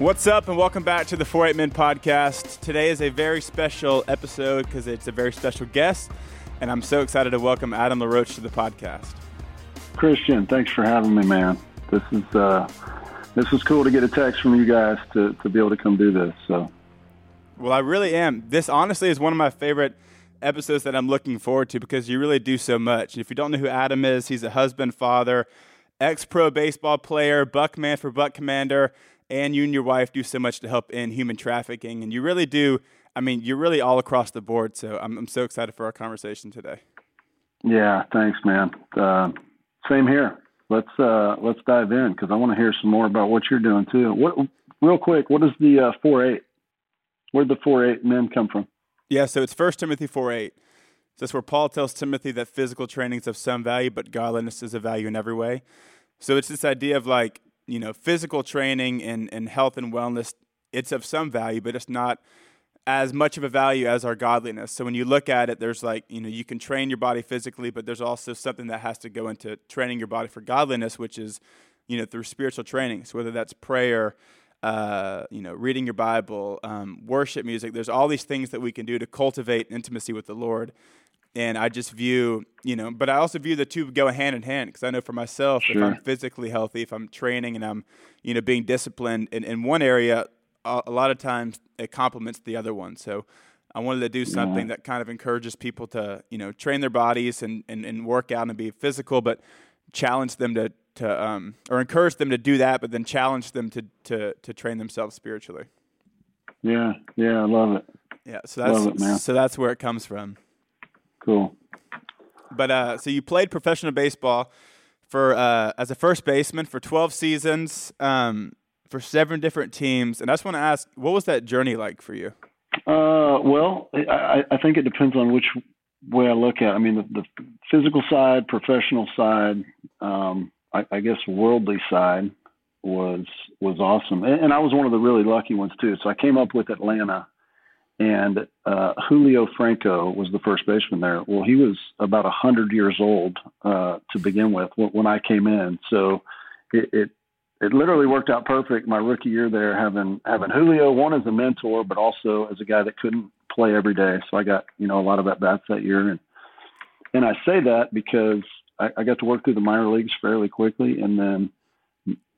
What's up, and welcome back to the 48 Men podcast. Today is a very special episode because it's a very special guest, and I'm so excited to welcome Adam LaRoche to the podcast. Christian, thanks for having me, man. This is uh, this is cool to get a text from you guys to, to be able to come do this. So, well, I really am. This honestly is one of my favorite episodes that I'm looking forward to because you really do so much. If you don't know who Adam is, he's a husband, father, ex pro baseball player, Buckman for Buck Commander and you and your wife do so much to help in human trafficking. And you really do. I mean, you're really all across the board. So I'm, I'm so excited for our conversation today. Yeah, thanks, man. Uh, same here. Let's uh, let's dive in because I want to hear some more about what you're doing too. What, real quick, what is the uh, four eight? Where'd the four eight men come from? Yeah, so it's First Timothy four eight. That's where Paul tells Timothy that physical training is of some value, but godliness is of value in every way. So it's this idea of like you know, physical training and, and health and wellness, it's of some value, but it's not as much of a value as our godliness. So when you look at it, there's like, you know, you can train your body physically, but there's also something that has to go into training your body for godliness, which is, you know, through spiritual training. So whether that's prayer, uh, you know, reading your Bible, um, worship music, there's all these things that we can do to cultivate intimacy with the Lord and I just view, you know, but I also view the two go hand in hand because I know for myself, sure. if I'm physically healthy, if I'm training and I'm, you know, being disciplined in, in one area, a, a lot of times it complements the other one. So I wanted to do something yeah. that kind of encourages people to, you know, train their bodies and, and, and work out and be physical, but challenge them to, to um, or encourage them to do that, but then challenge them to, to, to train themselves spiritually. Yeah, yeah, I love it. Yeah, so that's it, so that's where it comes from. Cool. But uh, so you played professional baseball for uh, as a first baseman for 12 seasons um, for seven different teams, and I just want to ask, what was that journey like for you? Uh, well, I, I think it depends on which way I look at. it. I mean, the, the physical side, professional side, um, I, I guess worldly side was was awesome, and, and I was one of the really lucky ones too. So I came up with Atlanta and uh, Julio Franco was the first baseman there. Well, he was about a hundred years old uh, to begin with when I came in, so it, it it literally worked out perfect. My rookie year there, having having Julio one as a mentor, but also as a guy that couldn't play every day. So I got you know a lot of at bats that year, and and I say that because I, I got to work through the minor leagues fairly quickly, and then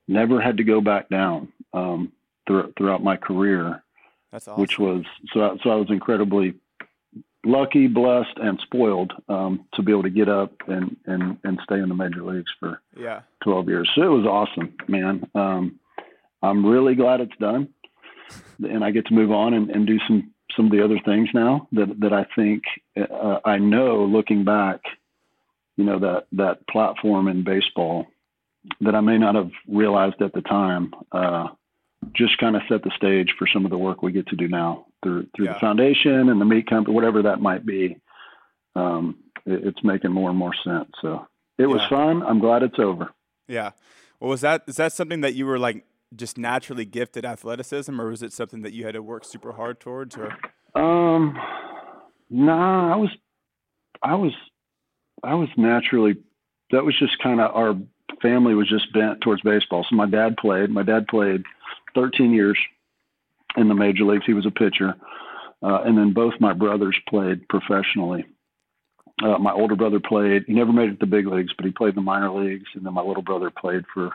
never had to go back down um, through, throughout my career. That's awesome. Which was so. So I was incredibly lucky, blessed, and spoiled um, to be able to get up and and and stay in the major leagues for yeah 12 years. So it was awesome, man. Um, I'm really glad it's done, and I get to move on and, and do some some of the other things now that that I think uh, I know looking back, you know that that platform in baseball that I may not have realized at the time. Uh, just kind of set the stage for some of the work we get to do now through through yeah. the foundation and the meat company, whatever that might be. Um, it, it's making more and more sense. So it was fun. I'm glad it's over. Yeah. Well, was that is that something that you were like just naturally gifted athleticism, or was it something that you had to work super hard towards? Or um, nah, I was, I was, I was naturally. That was just kind of our family was just bent towards baseball. So my dad played. My dad played 13 years in the major leagues. He was a pitcher. Uh, and then both my brothers played professionally. Uh, my older brother played, he never made it to the big leagues, but he played in the minor leagues. And then my little brother played for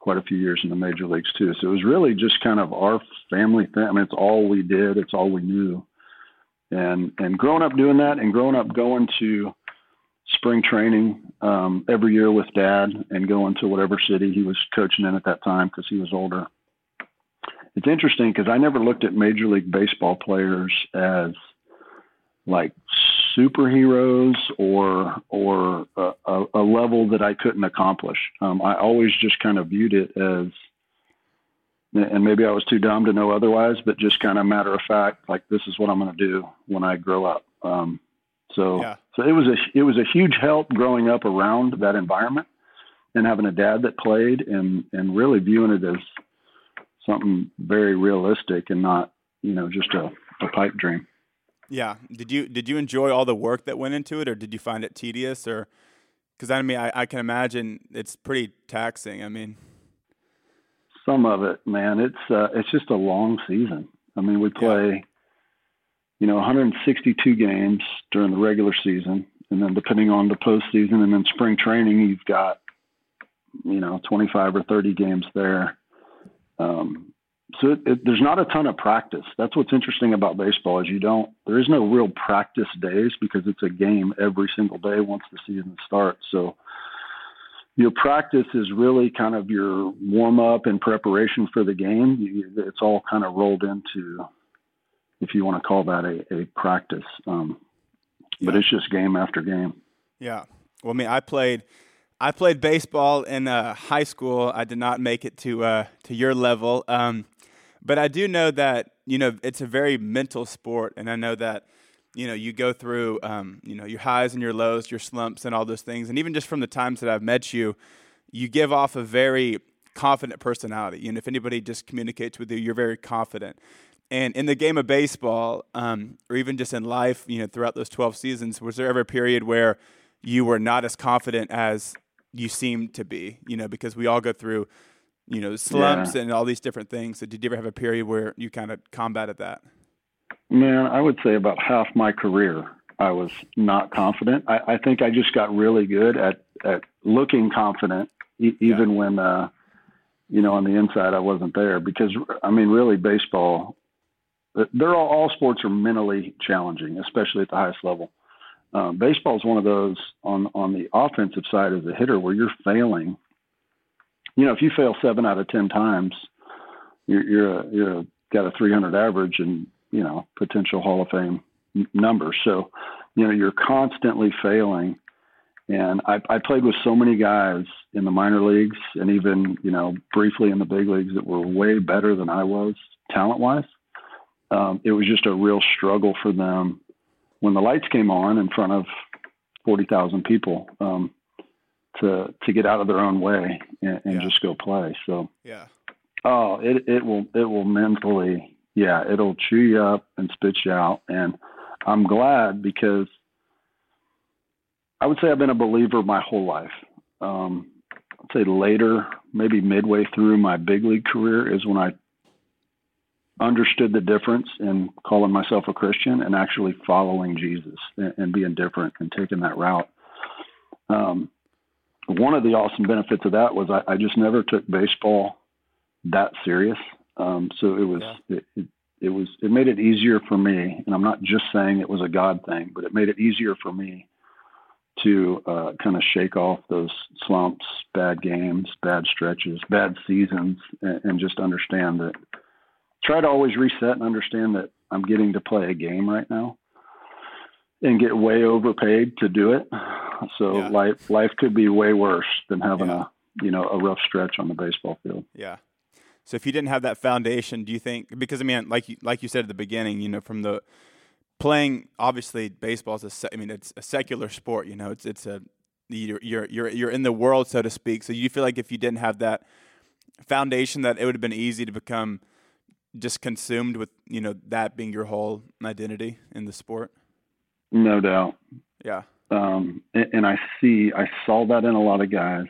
quite a few years in the major leagues too. So it was really just kind of our family thing. I mean, it's all we did, it's all we knew. And, and growing up doing that and growing up going to spring training um, every year with dad and going to whatever city he was coaching in at that time because he was older it's interesting because I never looked at Major League Baseball players as like superheroes or or a, a, a level that I couldn't accomplish. Um, I always just kind of viewed it as, and maybe I was too dumb to know otherwise, but just kind of matter of fact, like this is what I'm going to do when I grow up. Um, so yeah. so it was a it was a huge help growing up around that environment and having a dad that played and and really viewing it as something very realistic and not you know just a, a pipe dream. Yeah. Did you did you enjoy all the work that went into it, or did you find it tedious, or because I mean I, I can imagine it's pretty taxing. I mean, some of it, man. It's uh, it's just a long season. I mean, we play, yeah. you know, 162 games during the regular season, and then depending on the postseason and then spring training, you've got, you know, 25 or 30 games there. Um, so it, it, there's not a ton of practice. That's what's interesting about baseball is you don't. There is no real practice days because it's a game every single day once the season starts. So your practice is really kind of your warm up and preparation for the game. It's all kind of rolled into, if you want to call that a, a practice. Um, yeah. But it's just game after game. Yeah. Well, I mean, I played. I played baseball in uh, high school. I did not make it to uh, to your level, um, but I do know that you know it's a very mental sport, and I know that you know you go through um, you know your highs and your lows your slumps and all those things. And even just from the times that i've met you you give off a very confident personality. And if anybody just communicates with you you're very confident. And in the game of baseball um, or even just in life you know throughout those 12 seasons was there ever a period where you were not as confident as you seem to be you know because we all go through you know slumps yeah. and all these different things so did you ever have a period where you kind of combated that Man, I would say about half my career I was not confident. I, I think I just got really good at at looking confident, e- even yeah. when uh, you know on the inside I wasn't there. Because I mean, really, baseball. They're all, all sports are mentally challenging, especially at the highest level. Um, baseball is one of those on on the offensive side as a hitter where you're failing. You know, if you fail seven out of ten times, you're you're a, you're a, got a 300 average, and you know potential Hall of Fame numbers. So, you know, you're constantly failing. And I, I played with so many guys in the minor leagues and even, you know, briefly in the big leagues that were way better than I was talent wise. Um, it was just a real struggle for them when the lights came on in front of 40,000 people um, to, to get out of their own way and, and yeah. just go play. So, yeah. Oh, it, it will, it will mentally yeah, it'll chew you up and spit you out. And I'm glad because I would say I've been a believer my whole life. Um, I'd say later, maybe midway through my big league career, is when I understood the difference in calling myself a Christian and actually following Jesus and, and being different and taking that route. Um, one of the awesome benefits of that was I, I just never took baseball that serious. Um, so it was yeah. it, it, it was it made it easier for me, and I'm not just saying it was a God thing, but it made it easier for me to uh, kind of shake off those slumps, bad games, bad stretches, bad seasons, and, and just understand that. Try to always reset and understand that I'm getting to play a game right now and get way overpaid to do it. So yeah. life life could be way worse than having yeah. a you know a rough stretch on the baseball field. Yeah. So if you didn't have that foundation, do you think? Because I mean, like you, like you said at the beginning, you know, from the playing, obviously baseball is a, I mean, it's a secular sport. You know, it's it's a you're you're you're you're in the world, so to speak. So you feel like if you didn't have that foundation, that it would have been easy to become just consumed with you know that being your whole identity in the sport. No doubt. Yeah. Um, and, and I see, I saw that in a lot of guys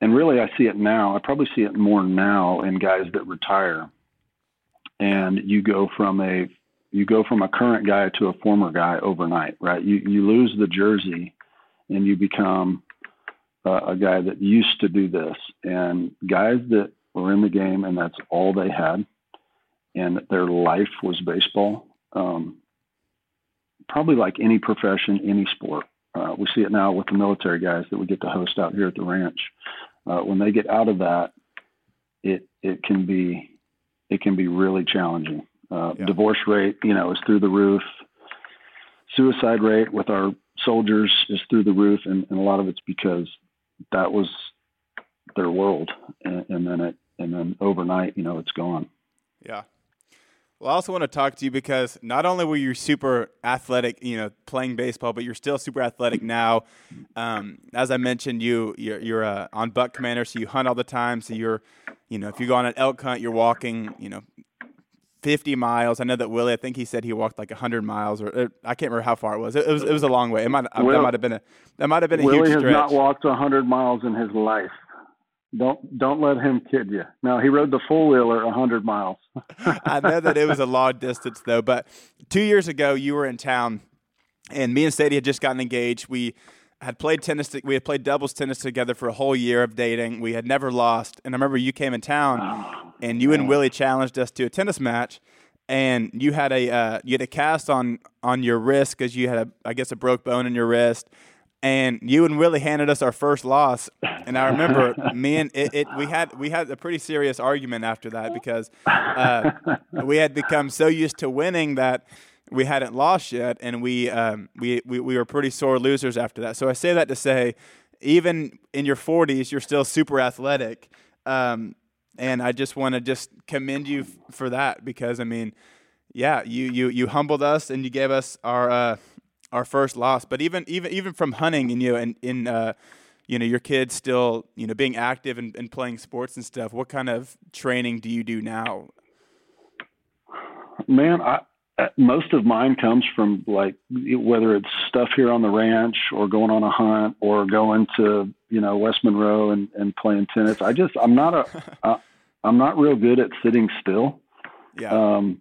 and really I see it now. I probably see it more now in guys that retire, and you go from a you go from a current guy to a former guy overnight, right? You you lose the jersey, and you become uh, a guy that used to do this. And guys that were in the game and that's all they had, and their life was baseball. Um, probably like any profession, any sport. Uh, we see it now with the military guys that we get to host out here at the ranch uh, when they get out of that, it it can be it can be really challenging. Uh, yeah. Divorce rate, you know, is through the roof. Suicide rate with our soldiers is through the roof, and, and a lot of it's because that was their world, and, and then it and then overnight, you know, it's gone. Yeah, well, I also want to talk to you because not only were you super athletic, you know, playing baseball, but you're still super athletic now. Um, as I mentioned, you you're, you're uh, on buck commander, so you hunt all the time. So you're, you know, if you go on an elk hunt, you're walking, you know, 50 miles. I know that Willie. I think he said he walked like 100 miles, or, or uh, I can't remember how far it was. It, it was it was a long way. It might Will, that might have been a that might have been a Willie huge has not walked 100 miles in his life. Don't don't let him kid you. No, he rode the four wheeler hundred miles. I know that it was a long distance though, but two years ago you were in town, and me and Sadie had just gotten engaged. We had played tennis. We had played doubles tennis together for a whole year of dating. We had never lost, and I remember you came in town, oh, and you man. and Willie challenged us to a tennis match. And you had a uh, you had a cast on on your wrist because you had a I guess a broke bone in your wrist, and you and Willie handed us our first loss. And I remember me and it, it, we had we had a pretty serious argument after that because uh, we had become so used to winning that we hadn't lost yet, and we, um, we we we were pretty sore losers after that. So I say that to say, even in your 40s, you're still super athletic. Um, and I just want to just commend you f- for that because I mean, yeah, you you you humbled us and you gave us our uh, our first loss. But even even even from hunting and you know, and in uh, you know your kids still you know being active and, and playing sports and stuff. What kind of training do you do now? Man, I most of mine comes from like whether it's stuff here on the ranch or going on a hunt or going to you know West Monroe and, and playing tennis. I just I'm not a I, I'm not real good at sitting still. Yeah. Um,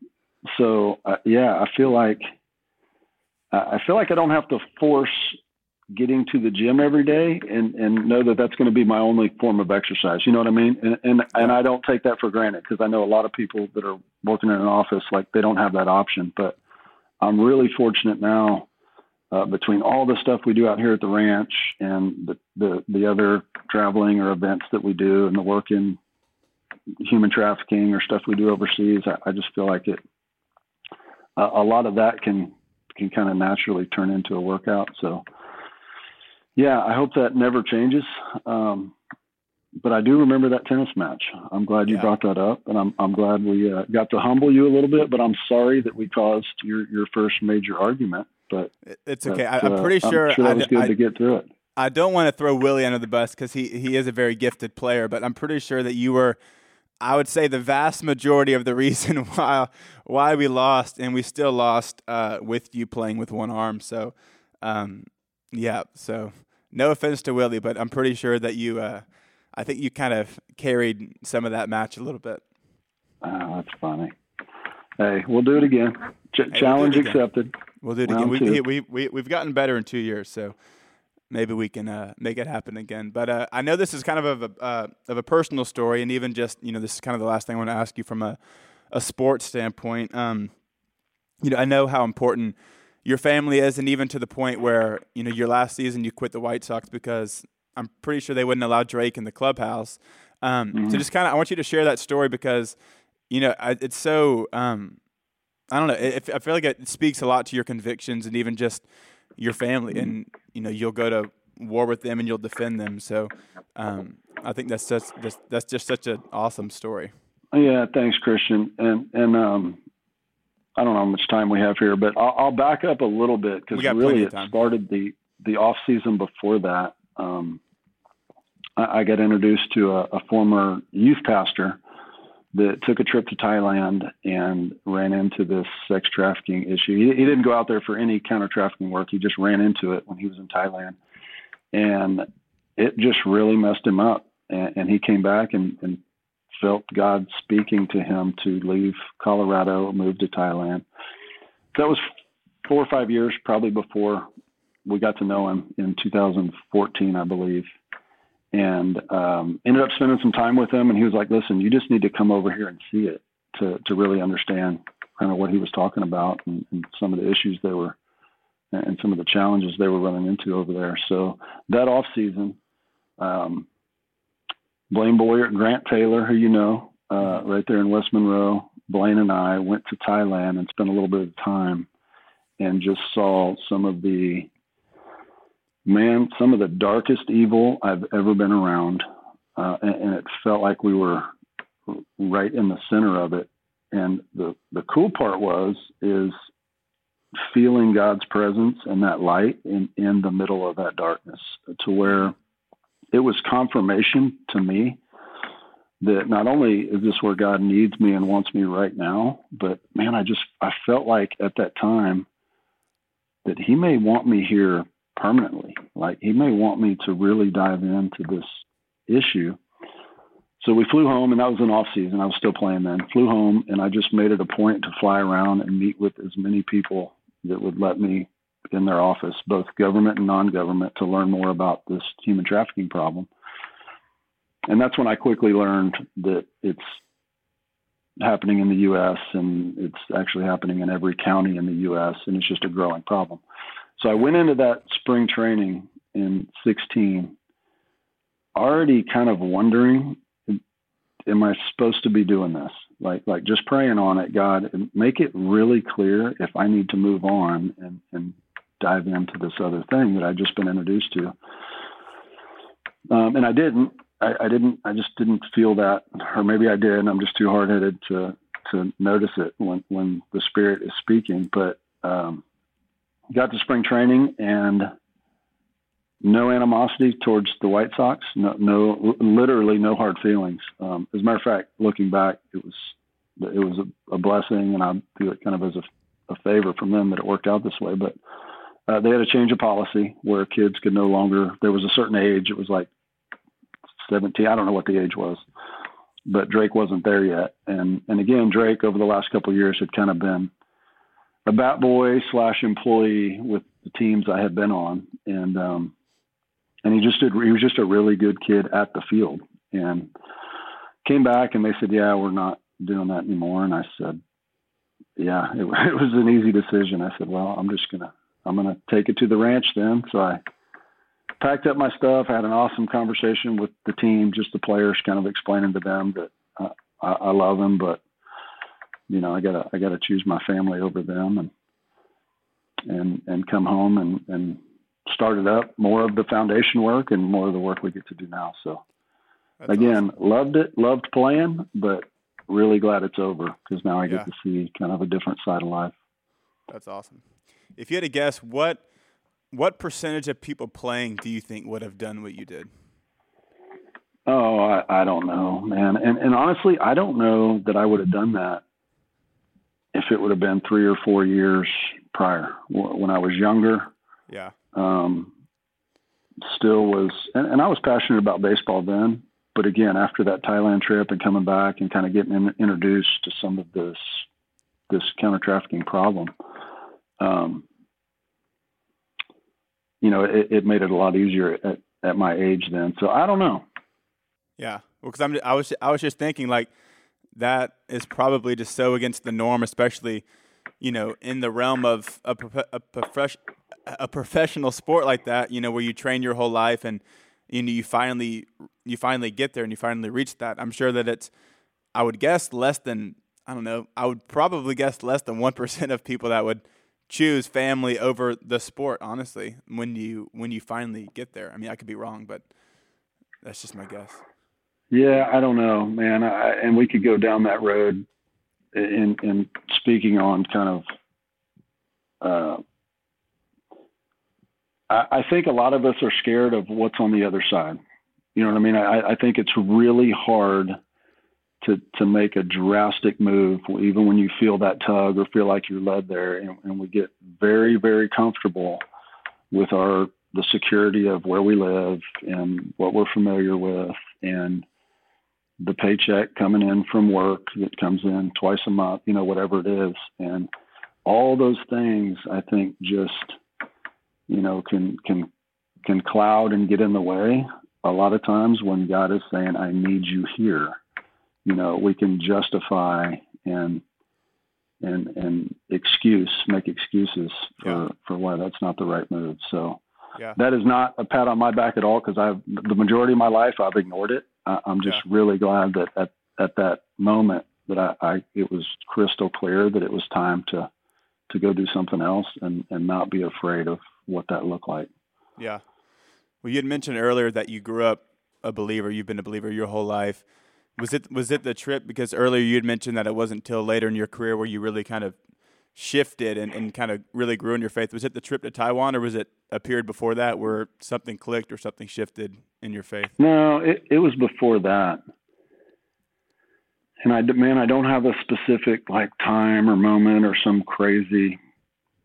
so uh, yeah, I feel like I feel like I don't have to force getting to the gym every day and and know that that's going to be my only form of exercise. You know what I mean? And and, and I don't take that for granted because I know a lot of people that are working in an office like they don't have that option. But I'm really fortunate now uh, between all the stuff we do out here at the ranch and the, the the other traveling or events that we do and the work in human trafficking or stuff we do overseas. I, I just feel like it. Uh, a lot of that can can kind of naturally turn into a workout. So yeah, I hope that never changes. Um, but I do remember that tennis match. I'm glad you yeah. brought that up, and I'm I'm glad we uh, got to humble you a little bit. But I'm sorry that we caused your your first major argument. But it's okay. I, am uh, pretty sure, I'm sure that was good I, to get through it. I don't want to throw Willie under the bus because he he is a very gifted player, but I'm pretty sure that you were. I would say the vast majority of the reason why why we lost, and we still lost uh, with you playing with one arm. So, um, yeah. So no offense to Willie, but I'm pretty sure that you, uh, I think you kind of carried some of that match a little bit. Oh, that's funny. Hey, we'll do it again. Ch- hey, challenge we'll accepted. We'll do it again. We, we, we, we've gotten better in two years, so maybe we can uh, make it happen again. But uh, I know this is kind of a, uh, of a personal story, and even just you know, this is kind of the last thing I want to ask you from a a sports standpoint. Um, you know, I know how important your family is, and even to the point where you know your last season you quit the White Sox because I'm pretty sure they wouldn't allow Drake in the clubhouse. Um, mm-hmm. So just kind of, I want you to share that story because you know I, it's so um, I don't know. It, I feel like it speaks a lot to your convictions and even just your family, and you know you'll go to war with them and you'll defend them. So um, I think that's just that's, that's just such an awesome story. Yeah, thanks, Christian. And and um, I don't know how much time we have here, but I'll, I'll back up a little bit because really it started the the off season before that. Um, I, I, got introduced to a, a, former youth pastor that took a trip to Thailand and ran into this sex trafficking issue. He, he didn't go out there for any counter trafficking work. He just ran into it when he was in Thailand, and it just really messed him up. And, and he came back and, and felt God speaking to him to leave Colorado, move to Thailand. That was four or five years, probably before we got to know him in 2014, I believe. And um, ended up spending some time with him, and he was like, "Listen, you just need to come over here and see it to to really understand kind of what he was talking about and, and some of the issues they were and some of the challenges they were running into over there." So that off season, um, Blaine Boyer, Grant Taylor, who you know, uh, right there in West Monroe. Blaine and I went to Thailand and spent a little bit of time and just saw some of the man, some of the darkest evil I've ever been around. Uh, and, and it felt like we were right in the center of it. And the, the cool part was, is feeling God's presence and that light in, in the middle of that darkness to where it was confirmation to me that not only is this where God needs me and wants me right now, but man, I just I felt like at that time that He may want me here permanently. Like He may want me to really dive into this issue. so we flew home, and that was an off season. I was still playing then. Flew home, and I just made it a point to fly around and meet with as many people that would let me in their office, both government and non-government, to learn more about this human trafficking problem. And that's when I quickly learned that it's happening in the U.S. and it's actually happening in every county in the U.S. and it's just a growing problem. So I went into that spring training in 16 already kind of wondering am I supposed to be doing this? Like, like just praying on it, God, and make it really clear if I need to move on and, and dive into this other thing that I've just been introduced to. Um, and I didn't. I, I, didn't. I just didn't feel that, or maybe I did. I'm just too hard headed to to notice it when when the Spirit is speaking. But um, got to spring training and no animosity towards the White Sox. No, no, literally no hard feelings. Um, as a matter of fact, looking back, it was it was a, a blessing, and I do it kind of as a, a, favor from them that it worked out this way. But uh, they had a change of policy where kids could no longer. There was a certain age. It was like seventeen. I don't know what the age was, but Drake wasn't there yet. And and again, Drake over the last couple of years had kind of been a bat boy slash employee with the teams I had been on, and um, and he just did. He was just a really good kid at the field, and came back and they said, "Yeah, we're not doing that anymore." And I said, "Yeah, it, it was an easy decision." I said, "Well, I'm just gonna I'm gonna take it to the ranch then." So I packed up my stuff, had an awesome conversation with the team, just the players, kind of explaining to them that uh, I, I love them, but you know, I gotta I gotta choose my family over them, and and and come home and and started up more of the foundation work and more of the work we get to do now. So That's again, awesome. loved it, loved playing, but really glad it's over because now I get to see kind of a different side of life. That's awesome. If you had to guess, what what percentage of people playing do you think would have done what you did? Oh, I, I don't know, man. And and honestly, I don't know that I would have done that if it would have been three or four years prior when I was younger. Yeah um, still was, and, and, I was passionate about baseball then. But again, after that Thailand trip and coming back and kind of getting in, introduced to some of this this counter trafficking problem, um, you know, it, it, made it a lot easier at, at my age then. So I don't know. Yeah, well, because I'm I was I was just thinking like that is probably just so against the norm, especially you know in the realm of a, a, profession a professional sport like that, you know, where you train your whole life and you know you finally you finally get there and you finally reach that. I'm sure that it's I would guess less than I don't know. I would probably guess less than one percent of people that would choose family over the sport. Honestly, when you when you finally get there, I mean, I could be wrong, but that's just my guess. Yeah, I don't know, man. I, and we could go down that road in in speaking on kind of uh, I, I think a lot of us are scared of what's on the other side. You know what I mean? I, I think it's really hard to to make a drastic move, even when you feel that tug or feel like you're led there, and, and we get very very comfortable with our the security of where we live and what we're familiar with, and the paycheck coming in from work that comes in twice a month, you know, whatever it is, and all those things I think just you know, can can can cloud and get in the way. A lot of times when God is saying, "I need you here," you know, we can justify and and and excuse, make excuses for yeah. for why that's not the right move. So yeah. that is not a pat on my back at all because I've the majority of my life I've ignored it. I, am just yeah. really glad that at at that moment that I, I it was crystal clear that it was time to to go do something else and and not be afraid of what that looked like. Yeah. Well, you had mentioned earlier that you grew up a believer. You've been a believer your whole life. Was it was it the trip? Because earlier you had mentioned that it wasn't until later in your career where you really kind of shifted and, and kind of really grew in your faith. Was it the trip to Taiwan, or was it a period before that where something clicked or something shifted in your faith? No, it it was before that. And I man, I don't have a specific like time or moment or some crazy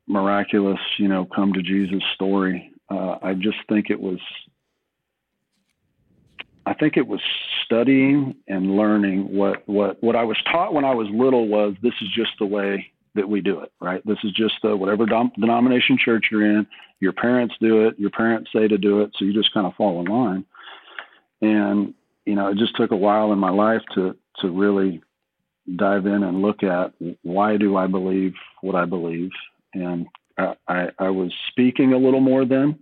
miraculous, you know, come to Jesus story. Uh, I just think it was, I think it was studying and learning what what what I was taught when I was little was this is just the way that we do it, right? This is just the whatever dom- denomination church you're in. Your parents do it. Your parents say to do it, so you just kind of fall in line. And you know, it just took a while in my life to to really dive in and look at why do I believe what I believe, and I, I, I was speaking a little more then.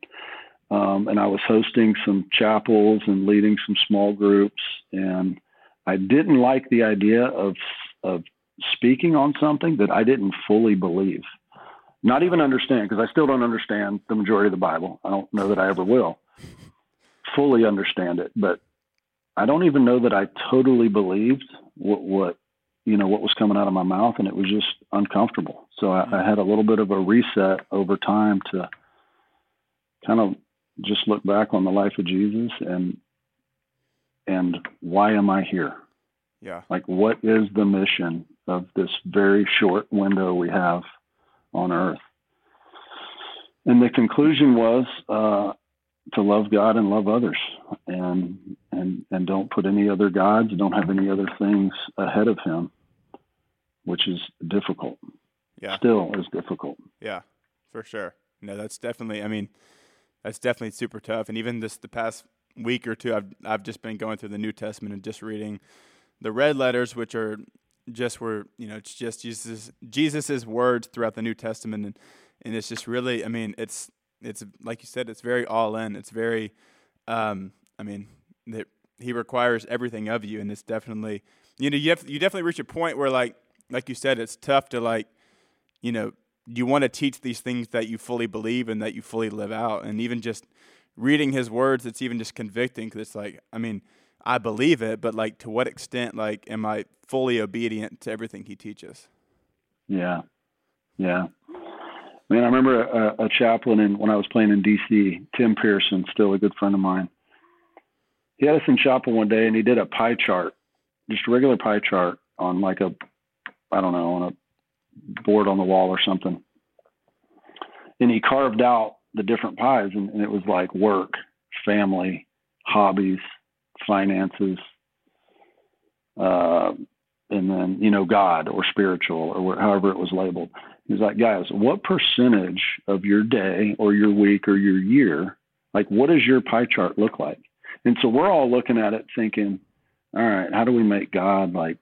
Um, and I was hosting some chapels and leading some small groups, and I didn't like the idea of of speaking on something that I didn't fully believe, not even understand, because I still don't understand the majority of the Bible. I don't know that I ever will fully understand it, but I don't even know that I totally believed what, what you know what was coming out of my mouth, and it was just uncomfortable. So I, I had a little bit of a reset over time to kind of just look back on the life of Jesus and and why am I here? Yeah. Like what is the mission of this very short window we have on earth. And the conclusion was uh, to love God and love others, and and and don't put any other gods, don't have any other things ahead of Him, which is difficult. Yeah, still is difficult. Yeah, for sure. No, that's definitely. I mean, that's definitely super tough. And even this the past week or two, I've I've just been going through the New Testament and just reading the red letters, which are just were you know it's just Jesus Jesus's words throughout the New Testament, and and it's just really I mean it's it's like you said it's very all in. It's very um, I mean that he requires everything of you, and it's definitely you know you have you definitely reach a point where like like you said it's tough to like you know you want to teach these things that you fully believe and that you fully live out, and even just reading his words, it's even just convicting because it's like I mean I believe it, but like to what extent like am I fully obedient to everything he teaches? Yeah. Yeah. Man, I remember a, a chaplain in, when I was playing in DC, Tim Pearson, still a good friend of mine. He had us in chapel one day and he did a pie chart, just a regular pie chart on like a, I don't know, on a board on the wall or something. And he carved out the different pies and, and it was like work, family, hobbies, finances, uh, and then you know God or spiritual or however it was labeled. He's like, guys, what percentage of your day or your week or your year, like, what does your pie chart look like? And so we're all looking at it thinking, all right, how do we make God like,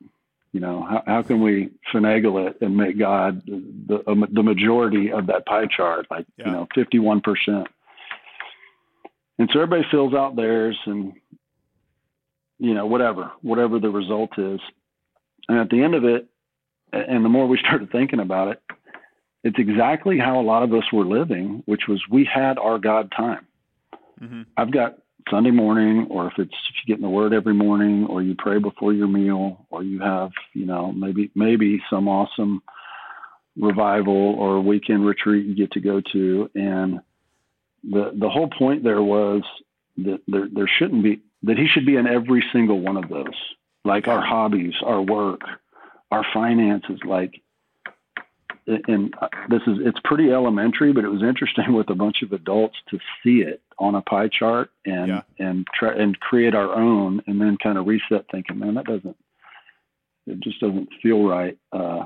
you know, how, how can we finagle it and make God the, the majority of that pie chart, like, yeah. you know, 51%. And so everybody fills out theirs and you know, whatever, whatever the result is. And at the end of it, and the more we started thinking about it, it's exactly how a lot of us were living, which was we had our God time. Mm-hmm. I've got Sunday morning, or if it's if you get in the Word every morning, or you pray before your meal, or you have, you know, maybe maybe some awesome revival or weekend retreat you get to go to, and the the whole point there was that there there shouldn't be that he should be in every single one of those, like our hobbies, our work, our finances, like. And this is it's pretty elementary, but it was interesting with a bunch of adults to see it on a pie chart and yeah. and try and create our own, and then kind of reset, thinking, man, that doesn't it just doesn't feel right. Uh,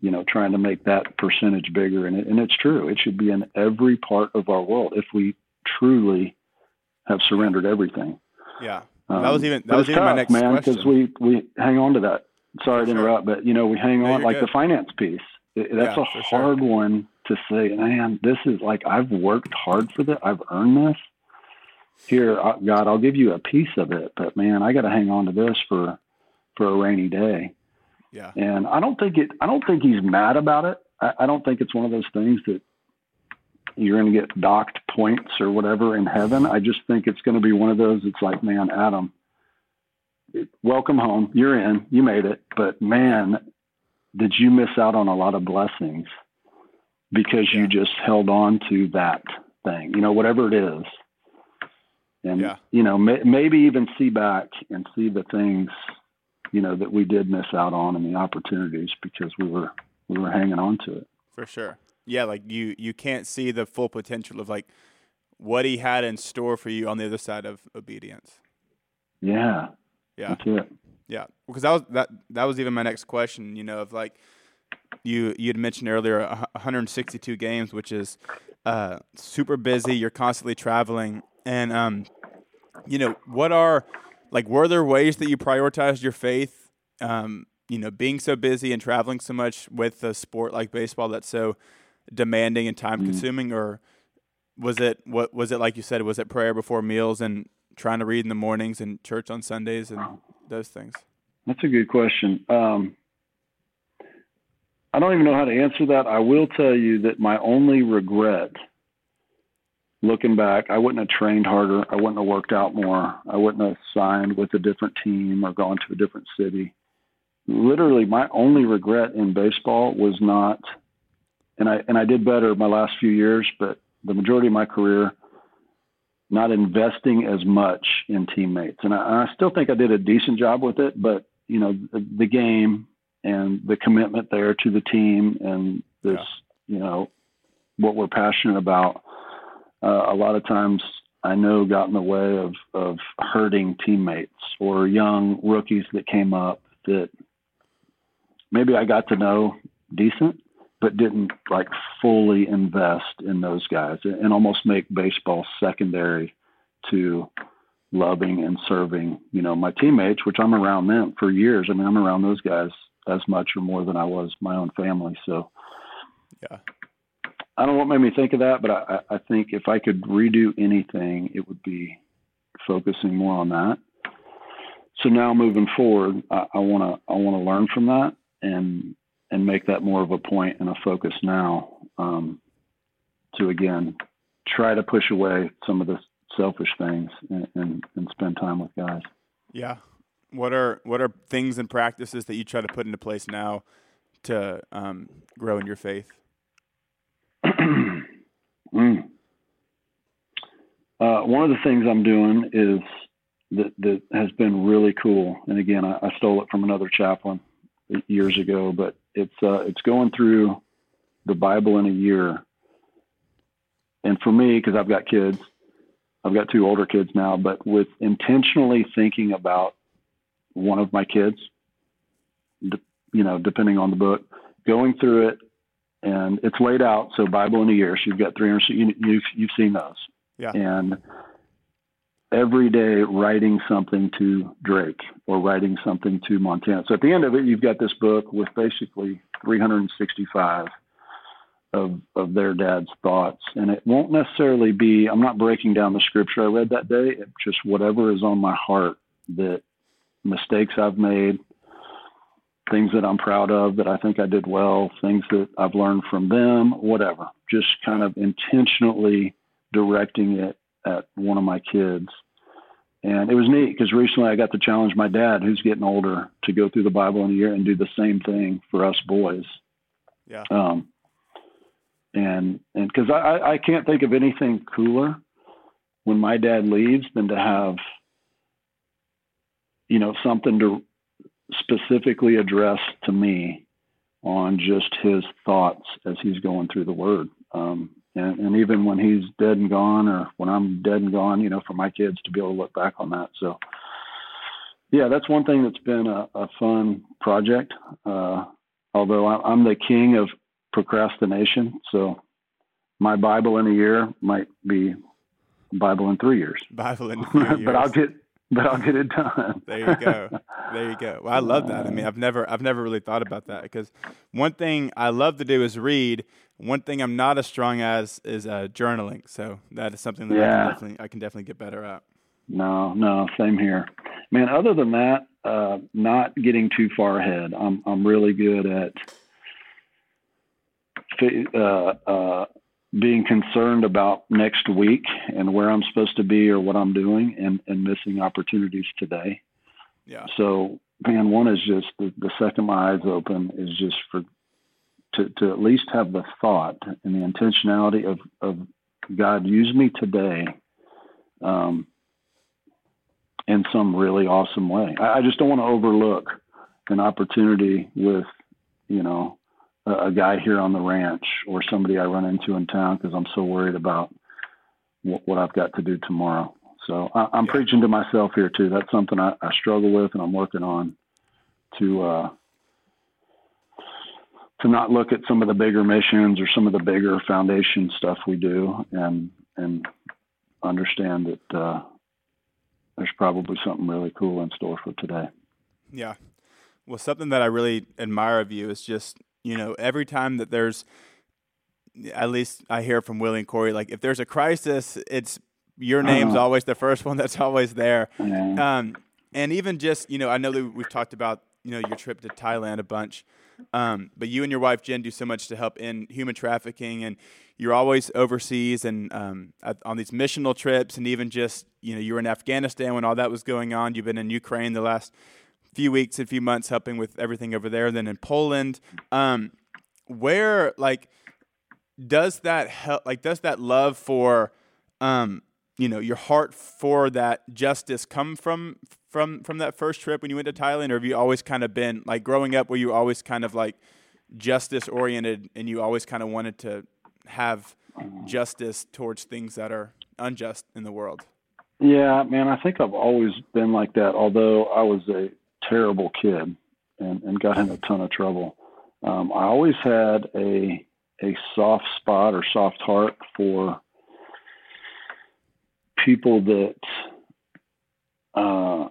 you know, trying to make that percentage bigger, and it, and it's true. It should be in every part of our world if we truly have surrendered everything. Yeah, um, that was even that was even tough, my next man, because we we hang on to that. Sorry to interrupt, but you know we hang no, on like good. the finance piece. It, that's yeah, a hard sure. one to say. Man, this is like I've worked hard for this. I've earned this. Here, God, I'll give you a piece of it, but man, I got to hang on to this for for a rainy day. Yeah. And I don't think it. I don't think he's mad about it. I, I don't think it's one of those things that you're going to get docked points or whatever in heaven. I just think it's going to be one of those. It's like, man, Adam, welcome home. You're in. You made it. But man, did you miss out on a lot of blessings because yeah. you just held on to that thing, you know, whatever it is. And, yeah. you know, may, maybe even see back and see the things, you know, that we did miss out on and the opportunities because we were, we were hanging on to it. For sure yeah, like you you can't see the full potential of like what he had in store for you on the other side of obedience. Yeah, Yeah. Yeah, because that was that that was even my next question. You know, of like you you had mentioned earlier, 162 games, which is uh, super busy. You're constantly traveling, and um, you know, what are like were there ways that you prioritized your faith? Um, you know, being so busy and traveling so much with a sport like baseball that's so demanding and time consuming, mm-hmm. or was it what was it like you said? Was it prayer before meals and trying to read in the mornings and church on Sundays and those things? That's a good question. Um, I don't even know how to answer that. I will tell you that my only regret, looking back, I wouldn't have trained harder. I wouldn't have worked out more. I wouldn't have signed with a different team or gone to a different city. Literally, my only regret in baseball was not, and I and I did better my last few years, but the majority of my career not investing as much in teammates. And I, I still think I did a decent job with it, but you know, the, the game and the commitment there to the team and this, yeah. you know, what we're passionate about. Uh, a lot of times I know got in the way of, of hurting teammates or young rookies that came up that maybe I got to know decent, but didn't like fully invest in those guys and almost make baseball secondary to loving and serving, you know, my teammates, which I'm around them for years. I mean, I'm around those guys as much or more than I was my own family. So, yeah, I don't know what made me think of that, but I, I think if I could redo anything, it would be focusing more on that. So now moving forward, I want to I want to learn from that and and make that more of a point and a focus now um, to again try to push away some of the selfish things and, and, and spend time with guys. Yeah. What are what are things and practices that you try to put into place now to um, grow in your faith? mm. uh, one of the things I'm doing is that that has been really cool, and again, I, I stole it from another chaplain years ago, but it's uh, it's going through the Bible in a year. And for me, because I've got kids, I've got two older kids now, but with intentionally thinking about one of my kids, you know, depending on the book, going through it, and it's laid out. So Bible in a year, so you've got 300. You, you've you've seen those, yeah. And every day writing something to Drake or writing something to Montana. So at the end of it, you've got this book with basically 365 of of their dad's thoughts, and it won't necessarily be. I'm not breaking down the scripture I read that day. It's just whatever is on my heart that mistakes I've made, things that I'm proud of that I think I did well, things that I've learned from them, whatever. Just kind of intentionally directing it at one of my kids. And it was neat because recently I got to challenge my dad, who's getting older, to go through the Bible in a year and do the same thing for us boys. Yeah. Um, and and because I, I can't think of anything cooler when my dad leaves than to have you know something to specifically address to me on just his thoughts as he's going through the word um, and, and even when he's dead and gone or when i'm dead and gone you know for my kids to be able to look back on that so yeah that's one thing that's been a, a fun project uh, although i'm the king of procrastination. So my Bible in a year might be Bible in three years. Bible in three years. but I'll get but I'll get it done. there you go. There you go. Well, I love that. I mean, I've never I've never really thought about that because one thing I love to do is read. One thing I'm not as strong as is uh, journaling. So that is something that yeah. I, can definitely, I can definitely get better at. No, no, same here, man. Other than that, uh, not getting too far ahead. I'm I'm really good at uh, uh, being concerned about next week and where I'm supposed to be or what I'm doing and, and missing opportunities today. Yeah. So, man, one is just the, the second my eyes open is just for to, to at least have the thought and the intentionality of, of God, use me today um, in some really awesome way. I, I just don't want to overlook an opportunity with, you know, a, a guy here on the ranch or somebody I run into in town because I'm so worried about what, what I've got to do tomorrow. So I, am yeah. preaching to myself here too. That's something I, I struggle with, and I'm working on to uh, to not look at some of the bigger missions or some of the bigger foundation stuff we do, and and understand that uh, there's probably something really cool in store for today. Yeah. Well, something that I really admire of you is just you know every time that there's at least I hear from Willie and Korie, like if there's a crisis, it's your name's uh-huh. always the first one that's always there. Um, and even just, you know, I know that we've talked about, you know, your trip to Thailand a bunch. Um, but you and your wife Jen do so much to help in human trafficking, and you're always overseas and um, on these missional trips, and even just you know you were in Afghanistan when all that was going on. You've been in Ukraine the last few weeks and few months helping with everything over there. Then in Poland, um, where like does that help? Like, does that love for, um, you know, your heart for that justice come from from from that first trip when you went to Thailand, or have you always kind of been like growing up? Were you always kind of like justice oriented, and you always kind of wanted to have justice towards things that are unjust in the world? Yeah, man, I think I've always been like that. Although I was a terrible kid and, and got in a ton of trouble, um, I always had a a soft spot or soft heart for people that uh,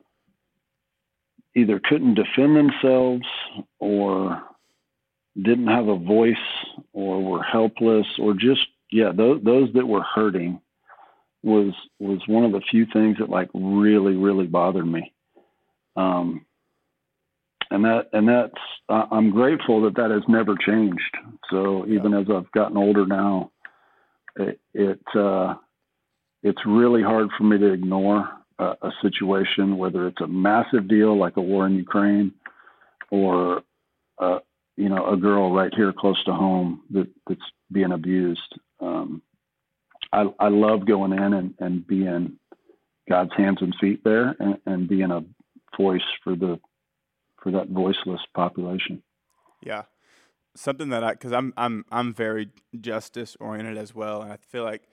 either couldn't defend themselves or didn't have a voice or were helpless or just yeah those, those that were hurting was was one of the few things that like really really bothered me um, and that and that's uh, I'm grateful that that has never changed. So even yeah. as I've gotten older now, it, it uh, it's really hard for me to ignore a, a, situation, whether it's a massive deal like a war in Ukraine, or uh, you know a girl right here close to home that, that's being abused. Um, I, I love going in and, and being God's hands and feet there, and, and being a voice for the for that voiceless population. Yeah, something that I because I'm I'm I'm very justice oriented as well, and I feel like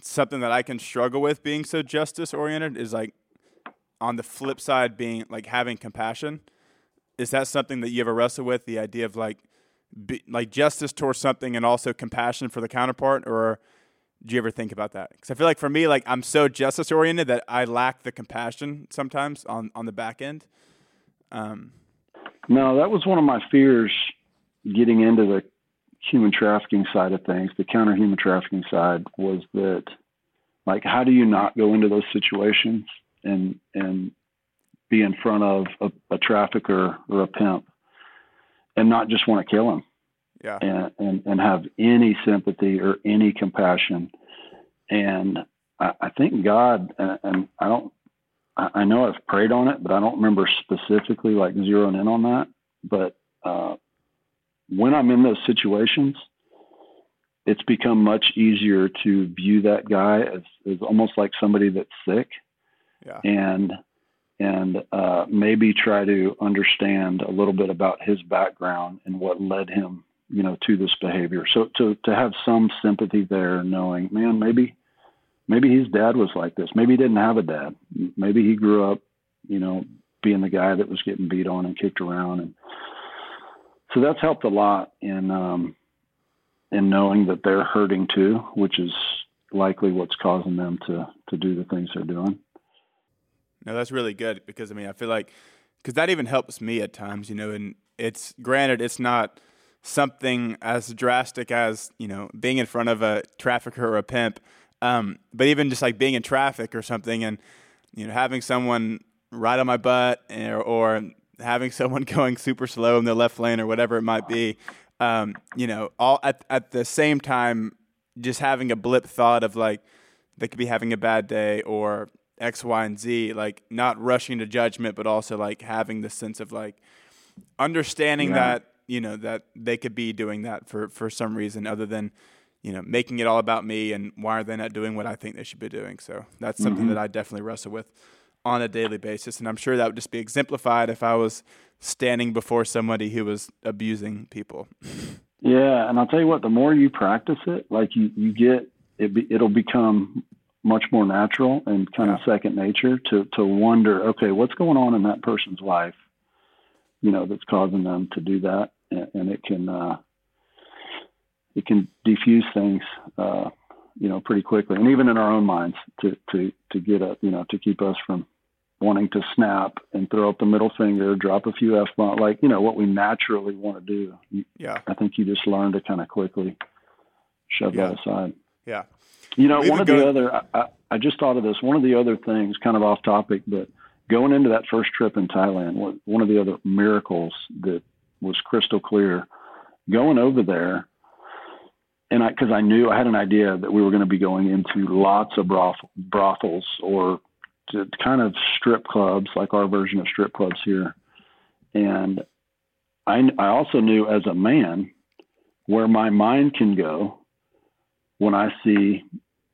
something that I can struggle with being so justice oriented is like on the flip side being like having compassion. Is that something that you ever wrestle with? The idea of like be, like justice towards something and also compassion for the counterpart, or do you ever think about that? Because I feel like for me, like I'm so justice oriented that I lack the compassion sometimes on on the back end. Um, no, that was one of my fears getting into the human trafficking side of things, the counter human trafficking side, was that like how do you not go into those situations and and be in front of a, a trafficker or a pimp and not just want to kill him yeah and, and and have any sympathy or any compassion and I, I think God and, and I don't I, know I've prayed on it, but I don't remember specifically like zeroing in on that. But uh, when I'm in those situations, it's become much easier to view that guy as, as almost like somebody that's sick, yeah. and and uh, maybe try to understand a little bit about his background and what led him, you know, to this behavior. So to to have some sympathy there, knowing, man, maybe maybe his dad was like this. Maybe he didn't have a dad. Maybe he grew up, you know, being the guy that was getting beat on and kicked around, and so that's helped a lot in um, in knowing that they're hurting too, which is likely what's causing them to to do the things they're doing. No, that's really good because I mean I feel like because that even helps me at times, you know, and it's granted it's not something as drastic as you know being in front of a trafficker or a pimp um, but even just like being in traffic or something, and you know having someone ride on my butt, or, or having someone going super slow in the left lane or whatever it might be, um, you know, all at at the same time, just having a blip thought of like they could be having a bad day or X, Y, and Z, like not rushing to judgment, but also like having the sense of like understanding yeah. that you know that they could be doing that for for some reason other than you know, making it all about me and why are they not doing what I think they should be doing. So that's something mm-hmm. that I definitely wrestle with on a daily basis. And I'm sure that would just be exemplified if I was standing before somebody who was abusing people. Yeah. And I'll tell you what, the more you practice it, like you, you get, it be, it'll become much more natural and kind Yeah. of second nature to to wonder, okay, what's going on in that person's life, you know, that's causing them to do that, and, and it can uh, it can diffuse things, uh, you know, pretty quickly, and even in our own minds to to to get a you know to keep us from wanting to snap and throw up the middle finger, drop a few f bombs, like you know what we naturally want to do. Yeah. I think you just learn to kind of quickly shove Yeah. that aside. Yeah. You know, We've one of the other, I, I, I just thought of this. One of the other things, kind of off topic, but going into that first trip in Thailand, one- of the other miracles that was crystal clear, going over there, and I, because I knew I had an idea that we were going to be going into lots of broth, brothels or kind of strip clubs, like our version of strip clubs here. And I, I also knew as a man where my mind can go when I see,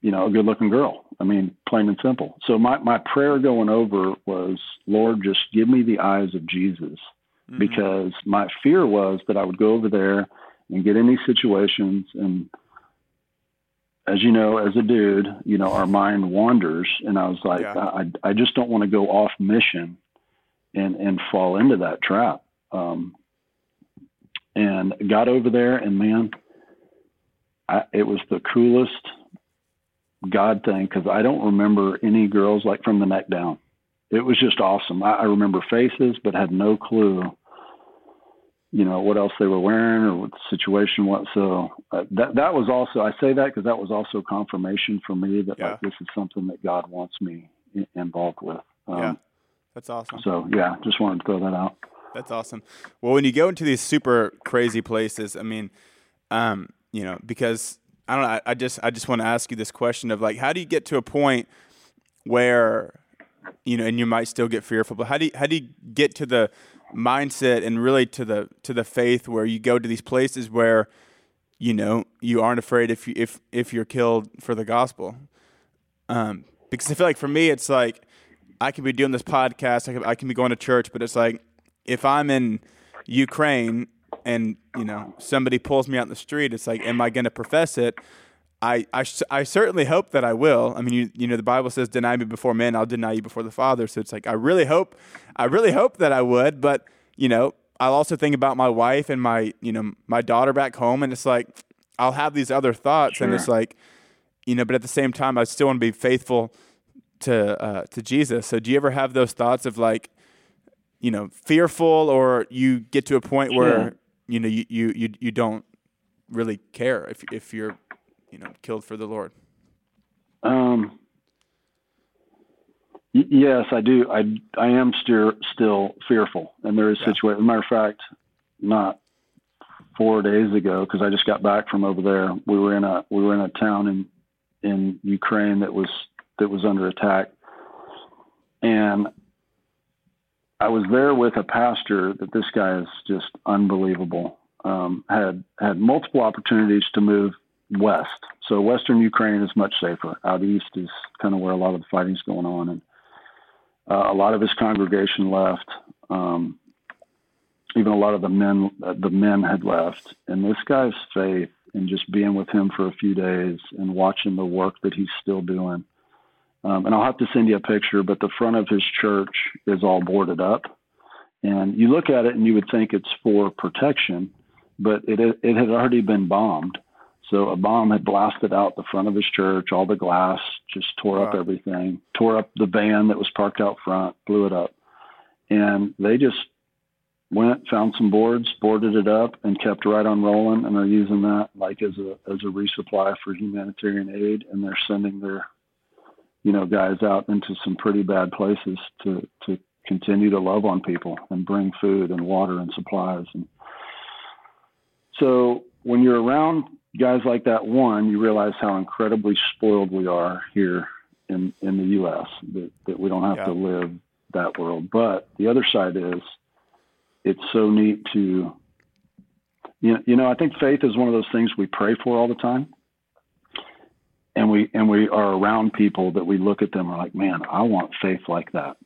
you know, a good looking girl. I mean, plain and simple. So my, my prayer going over was, Lord, just give me the eyes of Jesus Mhm. because my fear was that I would go over there and get in these situations and as you know, as a dude, you know, our mind wanders and I was like, Yeah. I, I just don't want to go off mission and, and fall into that trap. Um, and got over there and man, I, it was the coolest God thing because I don't remember any girls like from the neck down. It was just awesome. I, I remember faces, but had no clue, you know, what else they were wearing or what the situation was. So uh, that that was also I say that because that was also confirmation for me that Yeah. like this is something that God wants me i- involved with. Um, Yeah. That's awesome. So yeah, just wanted to throw that out. That's awesome. Well, when you go into these super crazy places, I mean, um, you know, because I don't know, I, I just I just want to ask you this question of like, how do you get to a point where, you know, and you might still get fearful, but how do you, how do you get to the mindset and really to the to the faith where you go to these places where, you know, you aren't afraid if you if if you're killed for the gospel, um, because I feel like for me it's like I could be doing this podcast, I can, I can be going to church, but it's like if I'm in Ukraine and you know somebody pulls me out in the street, it's like, am I going to profess it? I, I, I certainly hope that I will. I mean, you, you know, the Bible says, "Deny me before men, I'll deny you before the Father." So it's like, I really hope, I really hope that I would. But you know, I'll also think about my wife and my, you know, my daughter back home, and it's like, I'll have these other thoughts, and it's like, you know, but at the same time, I still want to be faithful to uh, to Jesus. So do you ever have those thoughts of like, you know, fearful, or you get to a point where you know you, you you you don't really care if if you're you know killed for the Lord? Um, y- yes, I do. I I am still still fearful, and there is Yeah. situation. Matter of fact, not four days ago, because I just got back from over there. We were in a we were in a town in in Ukraine that was that was under attack, and I was there with a pastor that this guy is just unbelievable. Um, had had multiple opportunities to move west. So western Ukraine is much safer. Out east is kind of where a lot of the fighting's going on, and uh, a lot of his congregation left. Um, even a lot of the men, uh, the men had left, and this guy's faith and just being with him for a few days and watching the work that he's still doing. Um, and I'll have to send you a picture, but the front of his church is all boarded up, and you look at it and you would think it's for protection, but it it had already been bombed. So a bomb had blasted out the front of his church, all the glass, just tore up everything, tore up the van that was parked out front, blew it up. And they just went, found some boards, boarded it up, and kept right on rolling. And they're using that like as a as a resupply for humanitarian aid. And they're sending their, you know, guys out into some pretty bad places to to continue to love on people and bring food and water and supplies. And so when you're around guys like that, one, you realize how incredibly spoiled we are here in in the U.S. That that we don't have Yeah. to live that world. But the other side is, it's so neat to, you know, you know, I think faith is one of those things we pray for all the time. And we and we are around people that we look at them and are like, man, I want faith like that.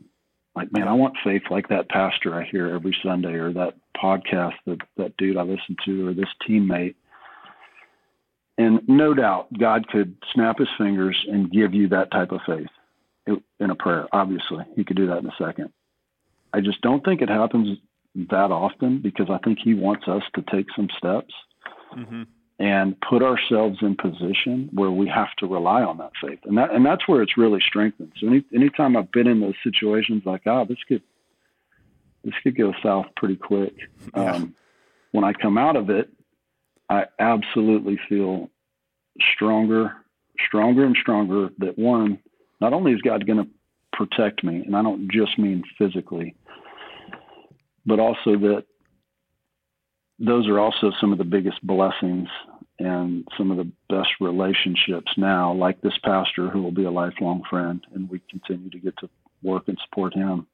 Like, man, I want faith like that pastor I hear every Sunday, or that podcast that that dude I listen to, or this teammate and no doubt God could snap his fingers and give you that type of faith in a prayer. Obviously, he could do that in a second. I just don't think it happens that often because I think he wants us to take some steps mm-hmm. and put ourselves in position where we have to rely on that faith. And that and that's where it's really strengthened. So any anytime I've been in those situations like, oh, this could this could go south pretty quick. Yeah. Um, when I come out of it, I absolutely feel stronger, stronger and stronger that one, not only is God going to protect me, and I don't just mean physically, but also that those are also some of the biggest blessings and some of the best relationships now, like this pastor who will be a lifelong friend, and we continue to get to work and support him.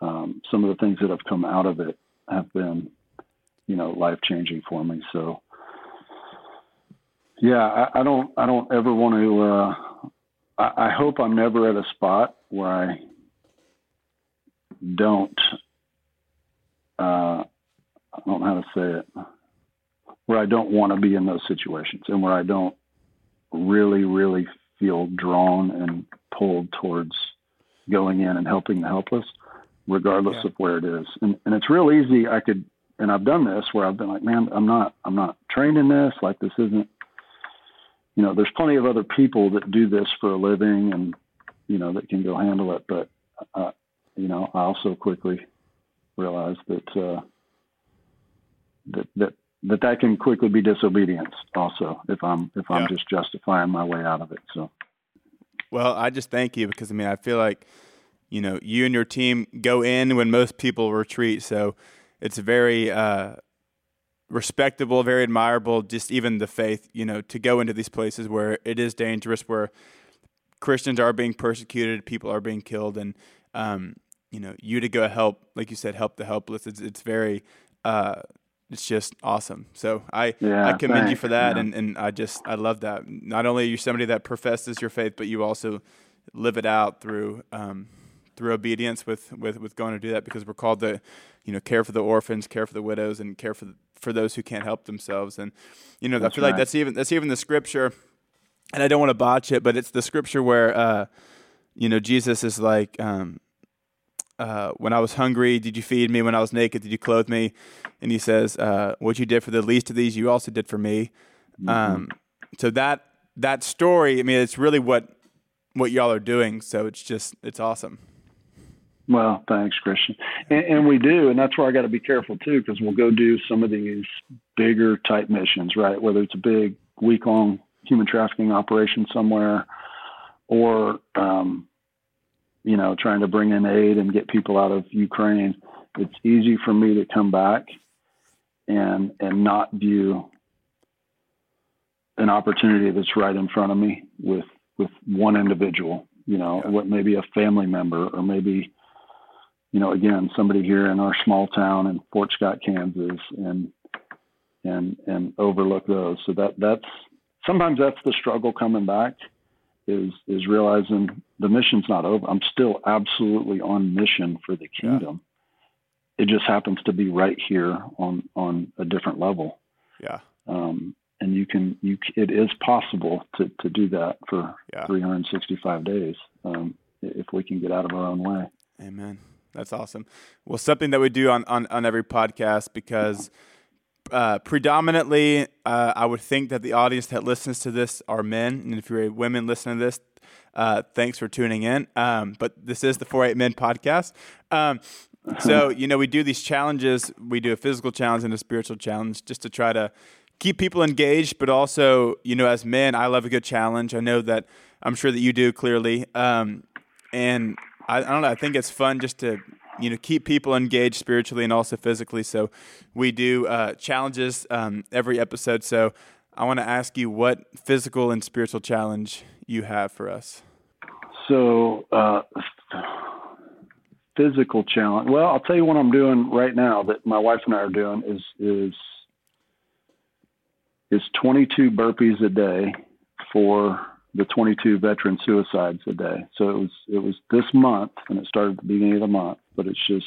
Um, some of the things that have come out of it have been, you know, life changing for me. So, yeah, I, I don't, I don't ever want to. Uh, I, I hope I'm never at a spot where I don't uh, I don't know how to say it, where I don't want to be in those situations and where I don't really, really feel drawn and pulled towards going in and helping the helpless, regardless yeah. of where it is. And, and it's real easy. I could, and I've done this where I've been like, man, I'm not, I'm not trained in this. Like this isn't, you know, there's plenty of other people that do this for a living and, you know, that can go handle it. But, uh, you know, I also quickly realize that uh, that that that that can quickly be disobedience also if I'm if I'm yeah. just justifying my way out of it. So well, I just thank you because I mean I feel like you know you and your team go in when most people retreat, so it's very uh, respectable, very admirable. Just even the faith, you know, to go into these places where it is dangerous, where Christians are being persecuted, people are being killed, and um, you know you to go help like you said help the helpless it's it's very uh it's just awesome. So i yeah, i commend thanks, you for that and and i just i love that. Not only are you somebody that professes your faith but you also live it out through um through obedience with with with going to do that because we're called to you know care for the orphans care for the widows and care for the, for those who can't help themselves and you know that's i feel right. like that's even that's even the scripture and i don't want to botch it but it's the scripture where uh you know jesus is like um uh, when I was hungry, did you feed me? When I was naked, did you clothe me? And he says, uh, what you did for the least of these, you also did for me. Mm-hmm. Um, so that that story, I mean, it's really what what y'all are doing. So it's just it's awesome. Well, thanks, Christian. And, and we do, and that's where I got to be careful too, because we'll go do some of these bigger type missions, right? Whether it's a big week long human trafficking operation somewhere, or um, you know, trying to bring in aid and get people out of Ukraine, it's easy for me to come back and and not view an opportunity that's right in front of me with with one individual, you know, yeah. what maybe a family member or maybe you know, again, somebody here in our small town in Fort Scott, Kansas, and and and overlook those. So that that's sometimes that's the struggle coming back is is realizing the mission's not over. I'm still absolutely on mission for the kingdom. Yeah. It just happens to be right here on on a different level. Yeah. Um, and you can you it is possible to to do that for yeah. 365 days um, if we can get out of our own way. Amen. That's awesome. Well, something that we do on on, on every podcast because uh, predominantly, uh, I would think that the audience that listens to this are men. And if you're a women listening to this, uh, thanks for tuning in. Um, but this is the 4:8 Men podcast. Um, so, you know, we do these challenges. We do a physical challenge and a spiritual challenge just to try to keep people engaged, but also, you know, as men, I love a good challenge. I know that I'm sure that you do clearly. Um, and I, I don't know, I think it's fun just to you know keep people engaged spiritually and also physically. So we do uh, challenges um, every episode. So I want to ask you what physical and spiritual challenge you have for us. So uh, physical challenge. Well, I'll tell you what I'm doing right now that my wife and I are doing is is is 22 burpees a day for the 22 veteran suicides a day. So it was it was this month, and it started at the beginning of the month. But it's just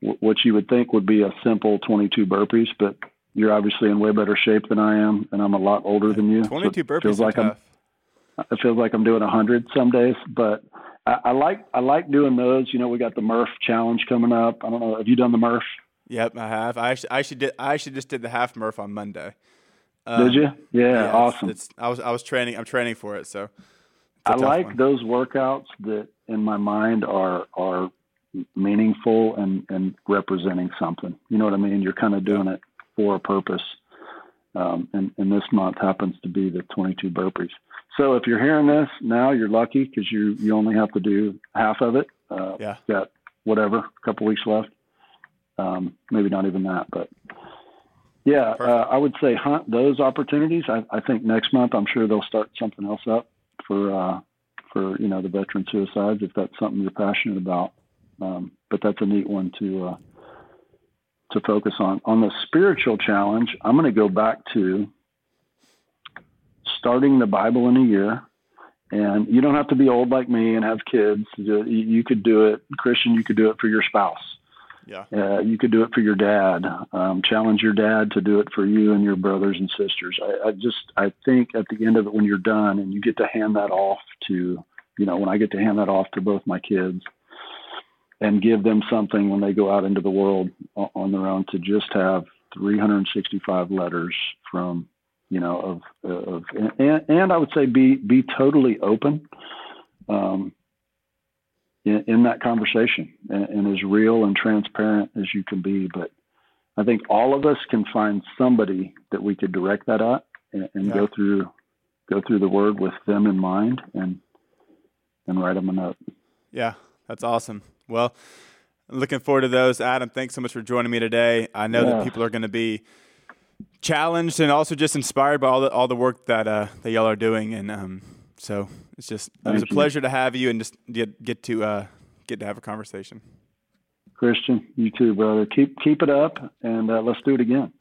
what you would think would be a simple 22 burpees, but you're obviously in way better shape than I am, and I'm a lot older than you. 22 so burpees feels like tough. I'm, it feels like I'm doing 100 some days, but I, I like I like doing those. You know, we got the Murph challenge coming up. I don't know. Have you done the Murph? Yep, I have. I actually, I actually did. I actually just did the half Murph on Monday. Um, did you? Yeah, yeah, awesome. It's, I was I was training. I'm training for it. So it's I like one. those workouts that in my mind are are meaningful and and representing something. You know what I mean? You're kind of doing it for a purpose. Um, and, and this month happens to be the 22 burpees. So if you're hearing this now, you're lucky because you you only have to do half of it. Uh, Yeah. Got whatever, a couple weeks left. Um, maybe not even that, but yeah, uh, I would say hunt those opportunities. I, I think next month I'm sure they'll start something else up for uh, for you know the veteran suicides if that's something you're passionate about. Um, but that's a neat one to uh, to focus on. On the spiritual challenge, I'm going to go back to starting the Bible in a year. And you don't have to be old like me and have kids. You, you could do it, Christian. You could do it for your spouse. Yeah. Uh, you could do it for your dad. Um, challenge your dad to do it for you and your brothers and sisters. I, I just, I think at the end of it, when you're done and you get to hand that off to, you know, when I get to hand that off to both my kids and give them something when they go out into the world on their own to just have 365 letters from, you know, of, of, and, and I would say be, be totally open. Um, in, in that conversation and, and as real and transparent as you can be. But I think all of us can find somebody that we could direct that at and, and Yeah. go through go through the word with them in mind and and write them a note. Yeah, that's awesome. Well, looking forward to those. Adam, thanks so much for joining me today. I know that people are going to be challenged and also just inspired by all the all the work that uh, that y'all are doing, and um, so it's just it was a pleasure to have you and just get get to uh, get to have a conversation. Christian, you too, brother. Keep keep it up and uh, let's do it again.